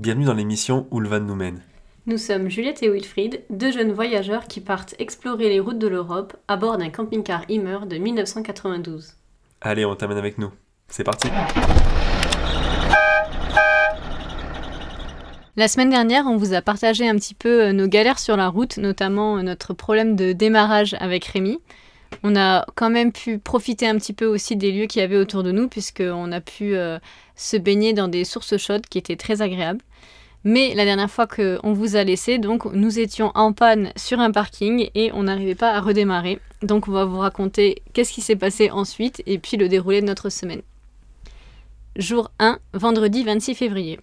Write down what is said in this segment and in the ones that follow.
Bienvenue dans l'émission Où le van nous mène. Nous sommes Juliette et Wilfried, deux jeunes voyageurs qui partent explorer les routes de l'Europe à bord d'un camping-car Immer de 1992. Allez, on t'amène avec nous. C'est parti La semaine dernière, on vous a partagé un petit peu euh, nos galères sur la route, notamment euh, notre problème de démarrage avec Rémi. On a quand même pu profiter un petit peu aussi des lieux qu'il y avait autour de nous, puisqu'on a pu euh, se baigner dans des sources chaudes qui étaient très agréables. Mais la dernière fois qu'on vous a laissé, donc nous étions en panne sur un parking et on n'arrivait pas à redémarrer. Donc on va vous raconter qu'est-ce qui s'est passé ensuite et puis le déroulé de notre semaine. Jour 1, vendredi 26 février.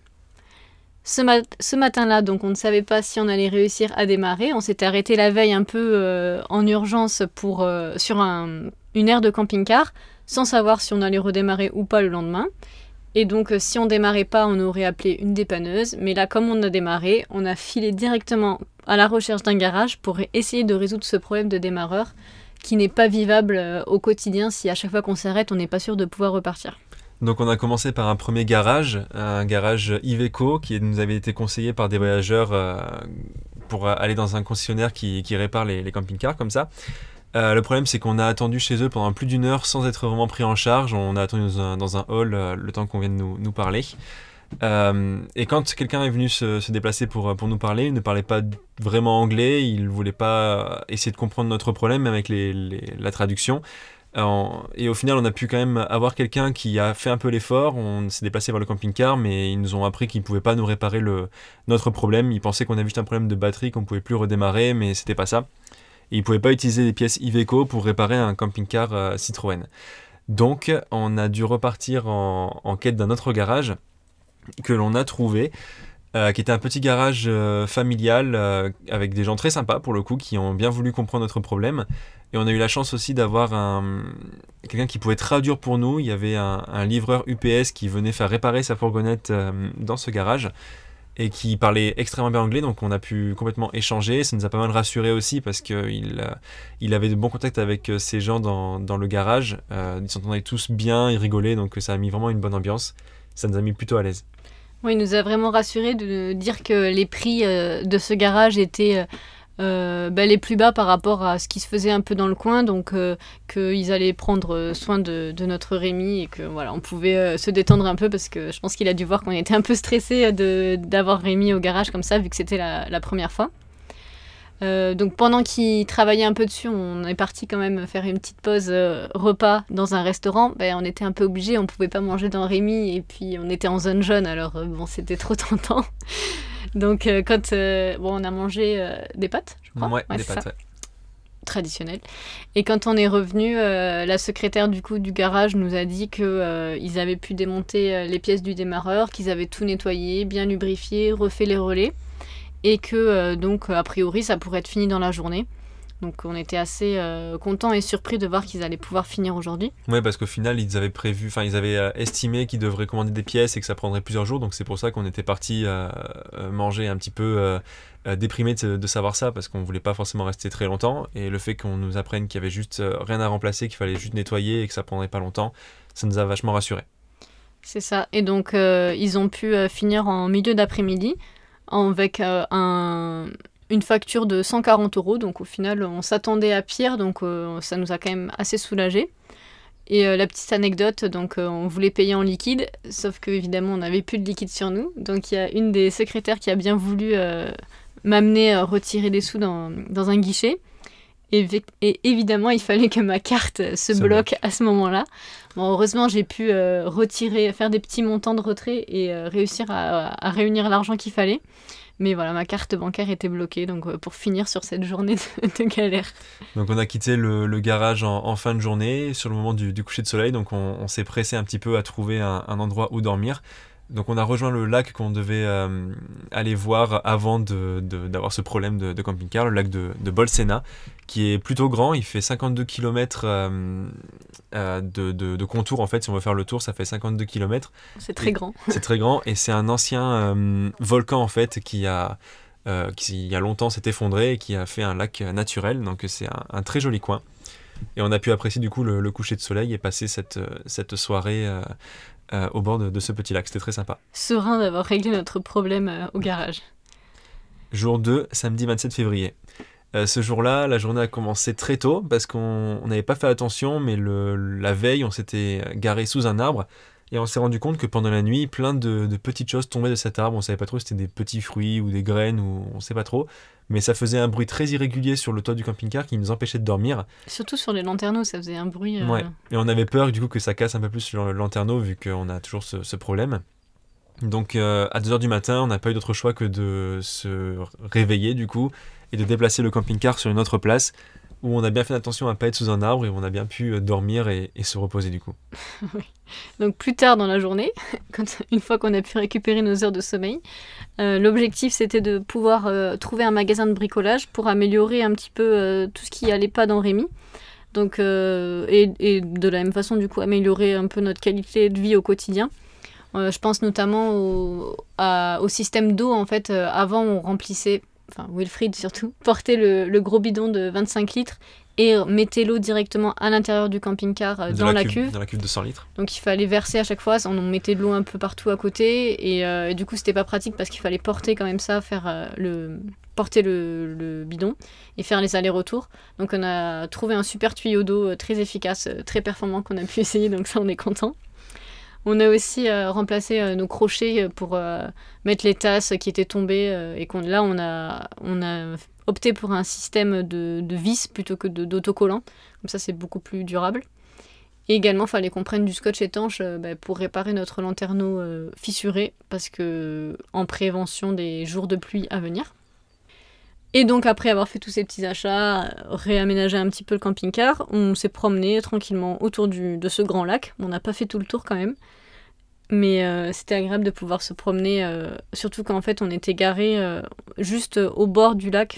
Ce, matin-là, donc on ne savait pas si on allait réussir à démarrer. On s'était arrêté la veille un peu euh, en urgence pour, euh, sur une aire de camping-car, sans savoir si on allait redémarrer ou pas le lendemain. Et donc euh, si on démarrait pas, on aurait appelé une dépanneuse. Mais là, comme on a démarré, on a filé directement à la recherche d'un garage pour essayer de résoudre ce problème de démarreur qui n'est pas vivable au quotidien si à chaque fois qu'on s'arrête, on n'est pas sûr de pouvoir repartir. Donc on a commencé par un premier garage, un garage Iveco qui nous avait été conseillé par des voyageurs euh, pour aller dans un concessionnaire qui, répare les, camping-cars comme ça. Euh, le problème c'est qu'on a attendu chez eux pendant plus d'une heure sans être vraiment pris en charge. On a attendu dans un, hall euh, le temps qu'on vienne nous, nous parler. et quand quelqu'un est venu se, déplacer pour, pour nous parler, il ne parlait pas vraiment anglais, il ne voulait pas essayer de comprendre notre problème avec la traduction et au final, on a pu quand même avoir quelqu'un qui a fait un peu l'effort. On s'est déplacé vers le camping-car, mais ils nous ont appris qu'ils ne pouvaient pas nous réparer notre problème. Ils pensaient qu'on avait juste un problème de batterie, qu'on ne pouvait plus redémarrer, mais c'était pas ça. Ils ne pouvaient pas utiliser des pièces Iveco pour réparer un camping-car euh, Citroën. Donc, on a dû repartir en, quête d'un autre garage que l'on a trouvé. Euh, qui était un petit garage euh, familial avec des gens très sympas pour le coup qui ont bien voulu comprendre notre problème. Et on a eu la chance aussi d'avoir un... quelqu'un qui pouvait traduire pour nous. Il y avait un, livreur UPS qui venait faire réparer sa fourgonnette dans ce garage et qui parlait extrêmement bien anglais, donc on a pu complètement échanger. Ça nous a pas mal rassuré aussi parce qu'il il avait de bons contacts avec ces gens dans, dans le garage. ils s'entendaient tous bien, ils rigolaient, donc ça a mis vraiment une bonne ambiance. Ça nous a mis plutôt à l'aise. Oui, il nous a vraiment rassuré de dire que les prix euh, de ce garage étaient euh, euh, bah, les plus bas par rapport à ce qui se faisait un peu dans le coin, donc qu'ils allaient prendre soin de, notre Rémi et que voilà, on pouvait se détendre un peu parce que je pense qu'il a dû voir qu'on était un peu stressé d'avoir Rémi au garage comme ça vu que c'était la première fois. Euh, donc pendant qu'il travaillait un peu dessus, on est parti quand même faire une petite pause euh, repas dans un restaurant. Ben, on était un peu obligé, on pouvait pas manger dans Rémi et puis on était en zone jaune, alors euh, bon c'était trop tentant. Donc quand bon on a mangé des pâtes, je crois. Ouais, des pâtes. Traditionnel. Et quand on est revenu, la secrétaire du coup du garage nous a dit que ils avaient pu démonter les pièces du démarreur, qu'ils avaient tout nettoyé, bien lubrifié, refait les relais et que euh, donc a priori ça pourrait être fini dans la journée. Donc on était assez euh, contents et surpris de voir qu'ils allaient pouvoir finir aujourd'hui. Oui, parce qu'au final, ils avaient prévu, enfin ils avaient euh, estimé qu'ils devraient commander des pièces et que ça prendrait plusieurs jours. Donc c'est pour ça qu'on était parti manger un petit peu déprimé de, de, savoir ça, parce qu'on voulait pas forcément rester très longtemps. Et le fait qu'on nous apprenne qu'il y avait juste rien à remplacer, qu'il fallait juste nettoyer et que ça prendrait pas longtemps, ça nous a vachement rassurés. C'est ça. Et donc ils ont pu finir en milieu d'après-midi avec euh, un, une facture de 140 euros. Donc au final, on s'attendait à pire, donc euh, ça nous a quand même assez soulagé. Et euh, la petite anecdote, donc on voulait payer en liquide, sauf que évidemment on n'avait plus de liquide sur nous. Donc il y a une des secrétaires qui a bien voulu m'amener à retirer des sous dans, dans un guichet. Et, et, évidemment, il fallait que ma carte se bloque à ce moment-là. Bon, heureusement, j'ai pu euh, retirer, faire des petits montants de retrait et euh, réussir à, réunir l'argent qu'il fallait. Mais voilà, ma carte bancaire était bloquée, donc euh, pour finir sur cette journée de, galère. Donc on a quitté le, garage en, fin de journée, sur le moment du, coucher de soleil, donc on, s'est pressé un petit peu à trouver un endroit où dormir. Donc on a rejoint le lac qu'on devait euh, aller voir avant d'avoir de, ce problème de, camping-car, le lac de, Bolsena, qui est plutôt grand, il fait 52 km euh, euh, de, contour en fait, si on veut faire le tour ça fait 52 km. C'est très grand. C'est très grand et c'est un ancien volcan en fait qui a, qui il y a longtemps s'est effondré et qui a fait un lac naturel, donc c'est un, très joli coin. Et on a pu apprécier du coup le, coucher de soleil et passer cette, cette soirée au bord de, ce petit lac. C'était très sympa. Serein d'avoir réglé notre problème au garage. Jour 2, samedi 27 février. ce jour-là, la journée a commencé très tôt parce qu'on n'avait pas fait attention, mais le, la veille, on s'était garé sous un arbre et on s'est rendu compte que pendant la nuit, plein de, petites choses tombaient de cet arbre. On savait pas trop si c'était des petits fruits ou des graines ou on sait pas trop. Mais ça faisait un bruit très irrégulier sur le toit du camping-car qui nous empêchait de dormir. Surtout sur les lanterneaux, ça faisait un bruit. Euh, ouais. Et on avait peur du coup que ça casse un peu plus sur le lanterneau vu qu'on a toujours ce, problème. Donc euh, à 2h du matin, on n'a pas eu d'autre choix que de se réveiller du coup et de déplacer le camping-car sur une autre place où on a bien fait attention à ne pas être sous un arbre et où on a bien pu euh, dormir et, se reposer du coup. Donc plus tard dans la journée, une fois qu'on a pu récupérer nos heures de sommeil, euh, l'objectif c'était de pouvoir euh, trouver un magasin de bricolage pour améliorer un petit peu tout ce qui allait pas dans Rémi. Donc, et, et, de la même façon du coup améliorer un peu notre qualité de vie au quotidien. je pense notamment au, au système d'eau en fait. avant on remplissait enfin Wilfried surtout, portait le, gros bidon de 25 litres et mettait l'eau directement à l'intérieur du camping-car euh, dans la, cuve, Dans la cuve de 100 litres. Donc il fallait verser à chaque fois, on mettait de l'eau un peu partout à côté euh, et, du coup c'était pas pratique parce qu'il fallait porter quand même ça, faire euh, le porter le, bidon et faire les allers-retours. Donc on a trouvé un super tuyau d'eau très efficace, très performant qu'on a pu essayer, donc ça on est content. On a aussi euh, remplacé euh, nos crochets euh, pour mettre les tasses qui étaient tombées et qu'on là on a, on a opté pour un système de, vis plutôt que d'autocollant. Comme ça c'est beaucoup plus durable. Et également, il fallait qu'on prenne du scotch étanche bah, pour réparer notre lanterneau fissuré, parce que en prévention des jours de pluie à venir. Et donc après avoir fait tous ces petits achats, réaménager un petit peu le camping-car, on s'est promené tranquillement autour de ce grand lac. On n'a pas fait tout le tour quand même. Mais euh, c'était agréable de pouvoir se promener, euh, surtout quand en fait on était garé euh, juste au bord du lac.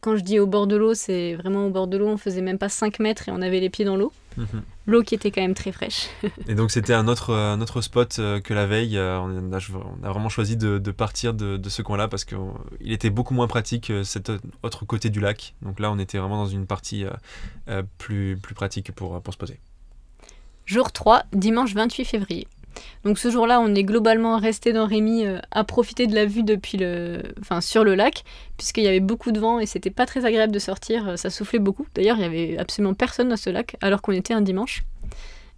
quand, je dis au bord de l'eau, c'est vraiment au bord de l'eau, on faisait même pas 5 mètres et on avait les pieds dans l'eau. Mhm. L'eau qui était quand même très fraîche. et donc c'était un autre, un autre spot que la veille. On a, on, a, vraiment choisi de, de partir de, de ce coin-là parce qu'il était beaucoup moins pratique cet autre côté du lac. Donc là on était vraiment dans une partie plus, plus pratique pour, pour se poser. Jour 3, dimanche 28 février. Donc ce jour-là, on est globalement resté dans Rémy euh, à profiter de la vue depuis le, enfin sur le lac, puisqu'il y avait beaucoup de vent et c'était pas très agréable de sortir. Euh, ça soufflait beaucoup. D'ailleurs, il y avait absolument personne dans ce lac, alors qu'on était un dimanche.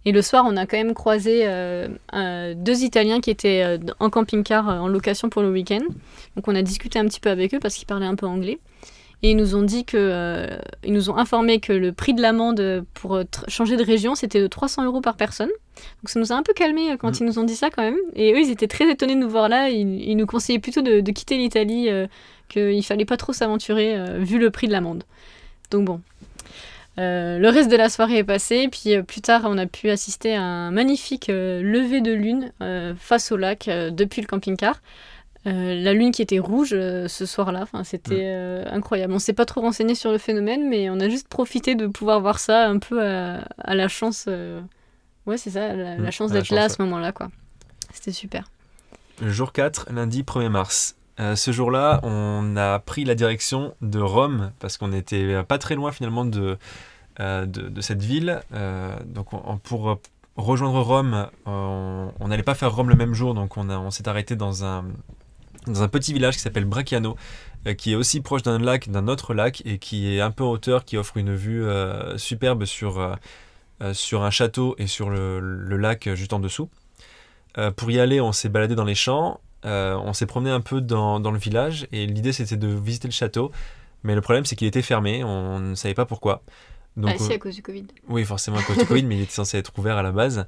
Et le soir, on a quand même croisé euh, deux Italiens qui étaient en camping-car en location pour le week-end. Donc on a discuté un petit peu avec eux parce qu'ils parlaient un peu anglais. Et ils nous ont dit que, euh, ils nous ont informé que le prix de l'amende pour euh, changer de région, c'était de 300 euros par personne. Donc ça nous a un peu calmé euh, quand mm. ils nous ont dit ça quand même. Et eux, ils étaient très étonnés de nous voir là. Ils, nous conseillaient plutôt de, quitter l'Italie, qu'il fallait pas trop s'aventurer vu le prix de l'amende. Donc bon. le reste de la soirée est passé, puis plus tard on a pu assister à un magnifique lever de lune face au lac depuis le camping-car. Euh, la lune qui était rouge euh, ce soir-là. Enfin, c'était euh, incroyable. On s'est pas trop renseigné sur le phénomène, mais on a juste profité de pouvoir voir ça un peu à, la chance. Ouais, c'est ça, la, mm, chance d'être là à ce moment-là, quoi. C'était super. Jour 4, lundi 1er mars. ce jour-là, on a pris la direction de Rome parce qu'on n'était pas très loin finalement de, de, cette ville. donc, pour rejoindre Rome, on n'allait pas faire Rome le même jour, donc on, on s'est arrêté dans un, dans un petit village qui s'appelle Bracciano, euh, qui est aussi proche d'un lac, d'un autre lac, et qui est un peu en hauteur, qui offre une vue euh, superbe sur, euh, sur un château et sur le, lac juste en dessous. pour y aller, on s'est baladé dans les champs, on s'est promené un peu dans, dans le village, et l'idée c'était de visiter le château, mais le problème c'est qu'il était fermé, on ne savait pas pourquoi. Donc, ah, si, à cause du Covid. Oui, forcément à cause du Covid, mais il était censé être ouvert à la base.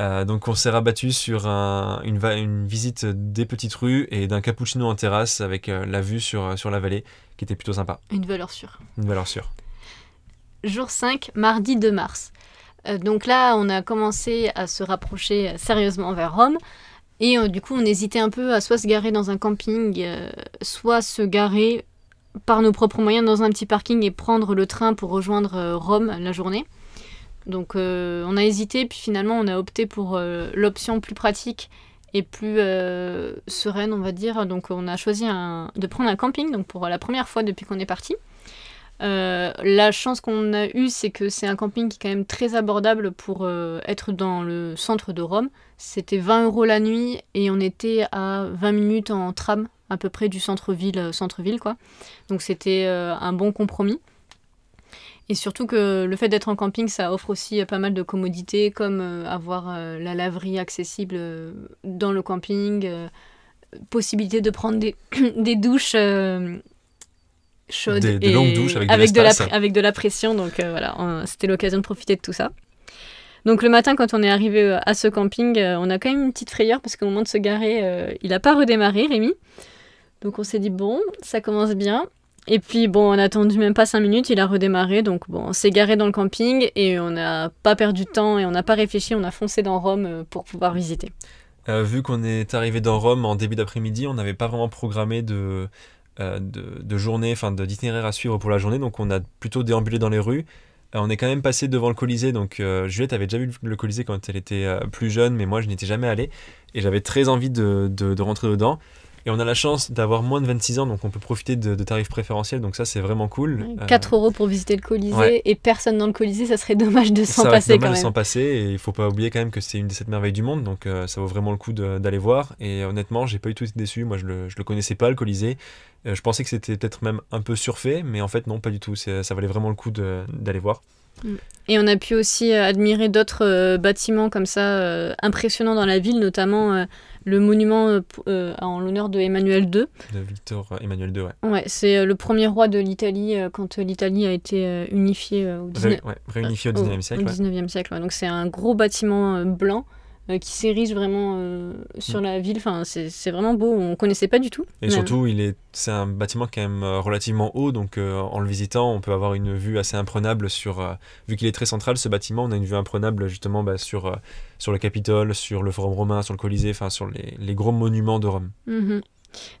Euh, donc on s'est rabattu sur un, une, une, visite des petites rues et d'un cappuccino en terrasse avec euh, la vue sur, sur la vallée, qui était plutôt sympa. Une valeur sûre. Une valeur sûre. Jour 5, mardi 2 mars. Euh, donc là, on a commencé à se rapprocher sérieusement vers Rome. Et du coup, on hésitait un peu à soit se garer dans un camping, soit se garer par nos propres moyens dans un petit parking et prendre le train pour rejoindre euh, Rome la journée. Donc euh, on a hésité, puis finalement on a opté pour euh, l'option plus pratique et plus sereine, on va dire. Donc on a choisi de prendre un camping, donc pour la première fois depuis qu'on est parti. la chance qu'on a eue, c'est que c'est un camping qui est quand même très abordable pour être dans le centre de Rome. C'était 20 euros la nuit et on était à 20 minutes en tram à peu près du centre-ville, centre-ville quoi. Donc c'était un bon compromis. Et surtout que le fait d'être en camping, ça offre aussi pas mal de commodités, comme euh, avoir euh, la laverie accessible euh, dans le camping, possibilité de prendre des, des douches chaudes. Des, longues douches avec, avec de, la, avec de la pression. Donc voilà, c'était l'occasion de profiter de tout ça. Donc le matin, quand on est arrivé à ce camping, on a quand même une petite frayeur parce qu'au moment de se garer, il n'a pas redémarré, Rémi. Donc on s'est dit, bon, ça commence bien. Et puis bon, on a attendu même pas 5 minutes, il a redémarré, donc bon, on s'est garé dans le camping et on n'a pas perdu de temps et on n'a pas réfléchi, on a foncé dans Rome euh, pour pouvoir visiter. Euh, vu qu'on est arrivé dans Rome en début d'après-midi, on n'avait pas vraiment programmé de, euh, de, journée, enfin d'itinéraire à suivre pour la journée, donc on a plutôt déambulé dans les rues. on est quand même passé devant le Colisée, donc Juliette avait déjà vu le Colisée quand elle était plus jeune, mais moi je n'étais jamais allé et j'avais très envie de, de rentrer dedans. Et on a la chance d'avoir moins de 26 ans, donc on peut profiter de, tarifs préférentiels, donc ça c'est vraiment cool. 4 euh, euros pour visiter le Colisée et personne dans le Colisée, ça serait dommage de s'en passer quand même. de s'en passer et il faut pas oublier quand même que c'est une des sept merveilles du monde, donc euh, ça vaut vraiment le coup d'aller voir. Et honnêtement, j'ai pas eu tout été déçu, moi je le, je le connaissais pas le Colisée. Euh, je pensais que c'était peut-être même un peu surfait, mais en fait non, pas du tout. Ça valait vraiment le coup d'aller voir. Mm. Et on a pu aussi admirer d'autres bâtiments comme ça impressionnants dans la ville, notamment le monument euh, euh, en l'honneur de Emmanuel II. De Victor euh, Emmanuel II, ouais. Ouais, c'est le premier roi de l'Italie quand l'Italie a été unifiée au 19... ouais, réunifiée au 19e siècle. Au 19e siècle, Donc c'est un gros bâtiment blanc euh, qui s'érige vraiment euh, sur mm. la ville. Enfin, c'est vraiment beau, on connaissait pas du tout. Et surtout, il est, c'est un bâtiment quand même euh, relativement haut, donc en le visitant, on peut avoir une vue assez imprenable sur. vu qu'il est très central, ce bâtiment, on a une vue imprenable justement bah, sur, sur le Capitole, sur le Forum romain, sur le Colisée, enfin sur les, les, gros monuments de Rome. Mm-hmm.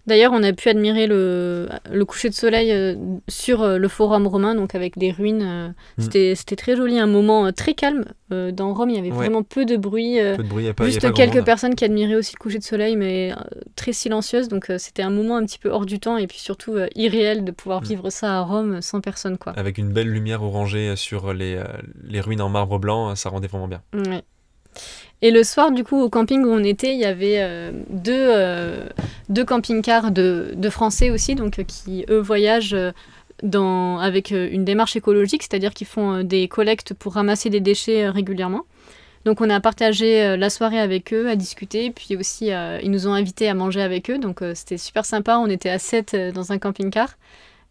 D'ailleurs, on a pu admirer le, le coucher de soleil euh, sur euh, le forum romain, donc avec des ruines. Euh, mm. C'était très joli, un moment très calme. dans Rome, il y avait vraiment peu de bruit. peu de bruit, juste quelques personnes qui admiraient aussi le coucher de soleil, mais très silencieuse. Donc c'était un moment un petit peu hors du temps et puis surtout irréel de pouvoir mm. vivre ça à Rome sans personne. Quoi. Avec une belle lumière orangée sur les, les ruines en marbre blanc, ça rendait vraiment bien. Ouais. Et le soir, du coup, au camping où on était, il y avait euh, deux, euh, deux camping-cars de, de, Français aussi, donc euh, qui, eux, voyagent dans, avec une démarche écologique, c'est-à-dire qu'ils font des collectes pour ramasser des déchets régulièrement. Donc on a partagé la soirée avec eux, à discuter, puis aussi ils nous ont invités à manger avec eux, donc c'était super sympa, on était à 7 dans un camping-car.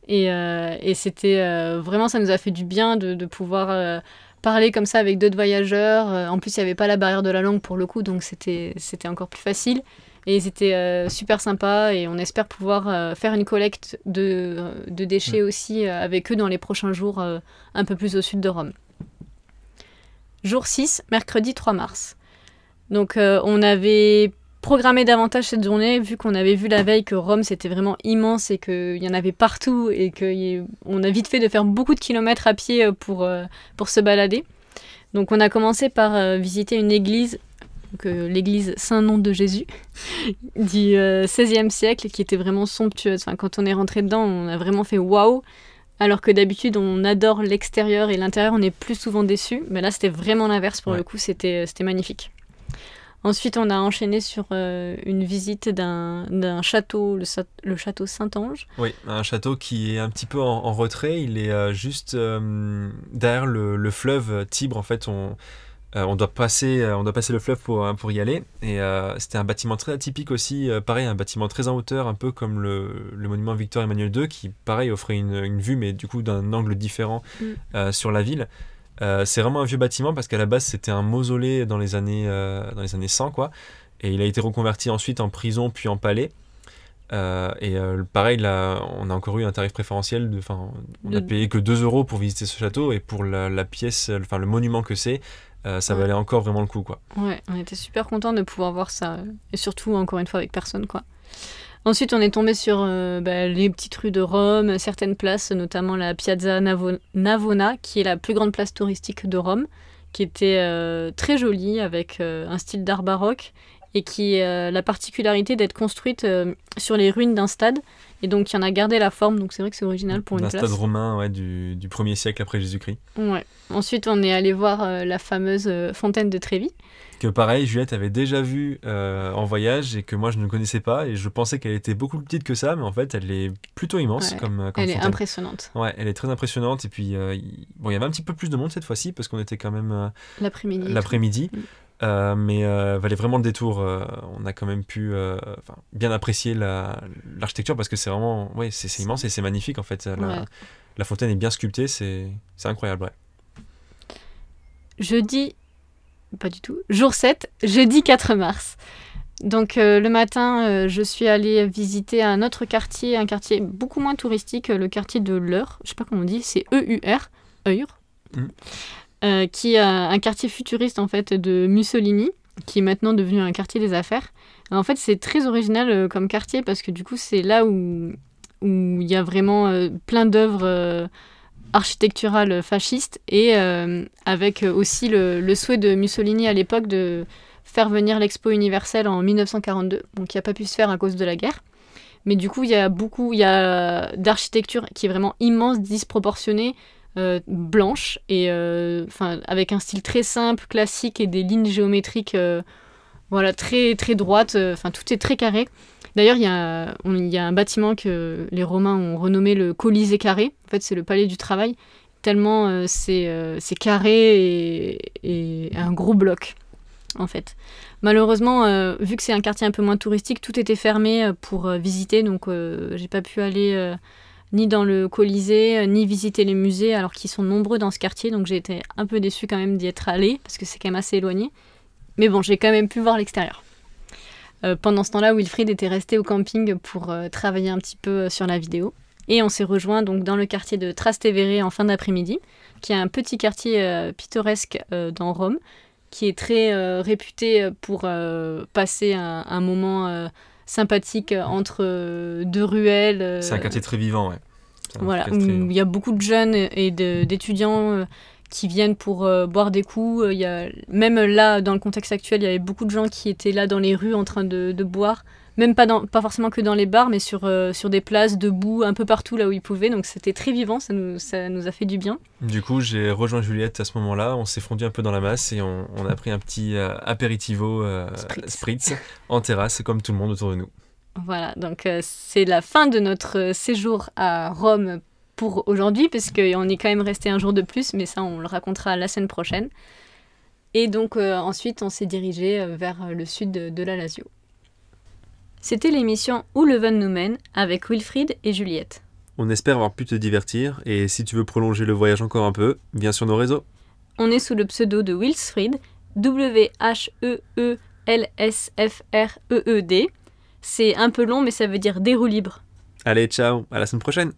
Et, et c'était vraiment, ça nous a fait du bien de, de pouvoir parler comme ça avec d'autres voyageurs. Euh, en plus, il n'y avait pas la barrière de la langue pour le coup, donc c'était encore plus facile. Et c'était euh, super sympa et on espère pouvoir euh, faire une collecte de, de déchets mm. aussi avec eux dans les prochains jours un peu plus au sud de Rome. Jour 6, mercredi 3 mars. Donc on avait programmer davantage cette journée, vu qu'on avait vu la veille que Rome c'était vraiment immense et qu'il y en avait partout et qu'on a vite fait de faire beaucoup de kilomètres à pied euh, pour, euh, pour se balader. Donc on a commencé par euh, visiter une église, l'église Saint-Nom de Jésus, du XVIe siècle, qui était vraiment somptueuse. Enfin, quand on est rentré dedans, on a vraiment fait waouh alors que d'habitude on adore l'extérieur et l'intérieur on est plus souvent déçu. Mais là c'était vraiment l'inverse pour le coup, c'était magnifique. Ensuite, on a enchaîné sur euh, une visite d'un château, le, château Saint-Ange. Oui, un château qui est un petit peu en, retrait. Il est euh, juste euh, derrière le, fleuve Tibre. En fait, on, on, doit passer, on doit passer le fleuve pour, pour y aller. Et c'était un bâtiment très atypique aussi. pareil, un bâtiment très en hauteur, un peu comme le, monument Victor Emmanuel II, qui, pareil, offrait une, vue, mais du coup d'un angle différent mm. sur la ville. Euh, c'est vraiment un vieux bâtiment parce qu'à la base c'était un mausolée dans les années, euh, dans les années 100 quoi. Et il a été reconverti ensuite en prison puis en palais. Euh, et pareil, là, on a encore eu un tarif préférentiel. De, on n'a payé que 2 euros pour visiter ce château et pour la, pièce, enfin le monument que c'est, ça valait encore vraiment le coup. Quoi. Ouais, on était super content de pouvoir voir ça. Et surtout, encore une fois, avec personne. quoi. Ensuite, on est tombé sur euh, bah, les petites rues de Rome, certaines places, notamment la Piazza Navona, qui est la plus grande place touristique de Rome, qui était euh, très jolie, avec euh, un style d'art baroque. Et qui a la particularité d'être construite sur les ruines d'un stade. Et donc, il y en a gardé la forme, donc c'est vrai que c'est original pour une place. Un stade romain ouais, du, du 1er siècle après Jésus-Christ. Ouais. Ensuite, on est allé voir la fameuse fontaine de Trévis que pareil, Juliette avait déjà vu euh, en voyage et que moi je ne connaissais pas et je pensais qu'elle était beaucoup plus petite que ça, mais en fait elle est plutôt immense comme, euh, comme, Elle est impressionnante. Ouais, elle est très impressionnante et puis euh, bon, il y avait un petit peu plus de monde cette fois-ci parce qu'on était quand même l'après-midi. L'après-midi. Mm. mais valait vraiment le détour. on a quand même pu bien apprécier l'architecture parce que c'est vraiment, ouais, c'est immense et c'est magnifique en fait. La, la, fontaine est bien sculptée, c'est incroyable. Ouais. Jeudi pas du tout. Jour 7, jeudi 4 mars. Donc euh, le matin, euh, je suis allée visiter un autre quartier, un quartier beaucoup moins touristique, le quartier de l'Eure. Je sais pas comment on dit, c'est E-U-R, Eure. Mm. Euh, qui est un quartier futuriste en fait de Mussolini, qui est maintenant devenu un quartier des affaires. en fait, c'est très original comme quartier parce que du coup, c'est là où il y a vraiment plein d'œuvres architecturale fasciste et euh, avec aussi le, souhait de Mussolini à l'époque de faire venir l'expo universelle en 1942, donc qui n'a pas pu se faire à cause de la guerre. Mais du coup, il y a beaucoup, il y a d'architecture qui est vraiment immense, disproportionnée, euh, blanche et euh, enfin avec un style très simple, classique et des lignes géométriques, voilà très très droites. Enfin, tout est très carré. D'ailleurs, il y, a, y a un bâtiment que les Romains ont renommé le Colisée carré. En fait, c'est le palais du travail, tellement euh, euh, c'est carré et, un gros bloc, en fait. Malheureusement, euh, vu que c'est un quartier un peu moins touristique, tout était fermé pour visiter, donc j'ai pas pu aller ni dans le Colisée, ni visiter les musées, alors qu'ils sont nombreux dans ce quartier, donc j'ai été un peu déçue quand même d'y être allée, parce que c'est quand même assez éloigné. Mais bon, j'ai quand même pu voir l'extérieur. Euh, pendant ce temps-là, Wilfried était resté au camping pour euh, travailler un petit peu euh, sur la vidéo. Et on s'est rejoint donc dans le quartier de Trastevere en fin d'après-midi, qui est un petit quartier pittoresque dans Rome, qui est très réputé pour passer un, moment sympathique entre deux ruelles. C'est un quartier très vivant, ouais. Voilà, où il y a beaucoup de jeunes et d'étudiants qui viennent pour euh, boire des coups. Il y a, même là, dans le contexte actuel, il y avait beaucoup de gens qui étaient là dans les rues en train de, boire. Même pas, dans, pas forcément que dans les bars, mais sur, euh, sur des places, debout, un peu partout là où ils pouvaient. Donc c'était très vivant, ça nous, ça nous a fait du bien. Du coup, j'ai rejoint Juliette à ce moment-là. On s'est fondu un peu dans la masse et on, on a pris un petit euh, aperitivo spritz. en terrasse, comme tout le monde autour de nous. Voilà, donc c'est la fin de notre séjour à Rome pour aujourd'hui, parce qu'on est quand même resté un jour de plus, mais ça, on le racontera la semaine prochaine. Et donc, euh, ensuite, on s'est dirigé euh, vers le sud de, la Lazio. C'était l'émission Où le Van nous mène avec Wilfried et Juliette. On espère avoir pu te divertir, et si tu veux prolonger le voyage encore un peu, viens sur nos réseaux. On est sous le pseudo de Wilsfried, W-H-E-E-L-S-F-R-E-E-D. C'est un peu long, mais ça veut dire des roues libres. Allez, ciao, à la semaine prochaine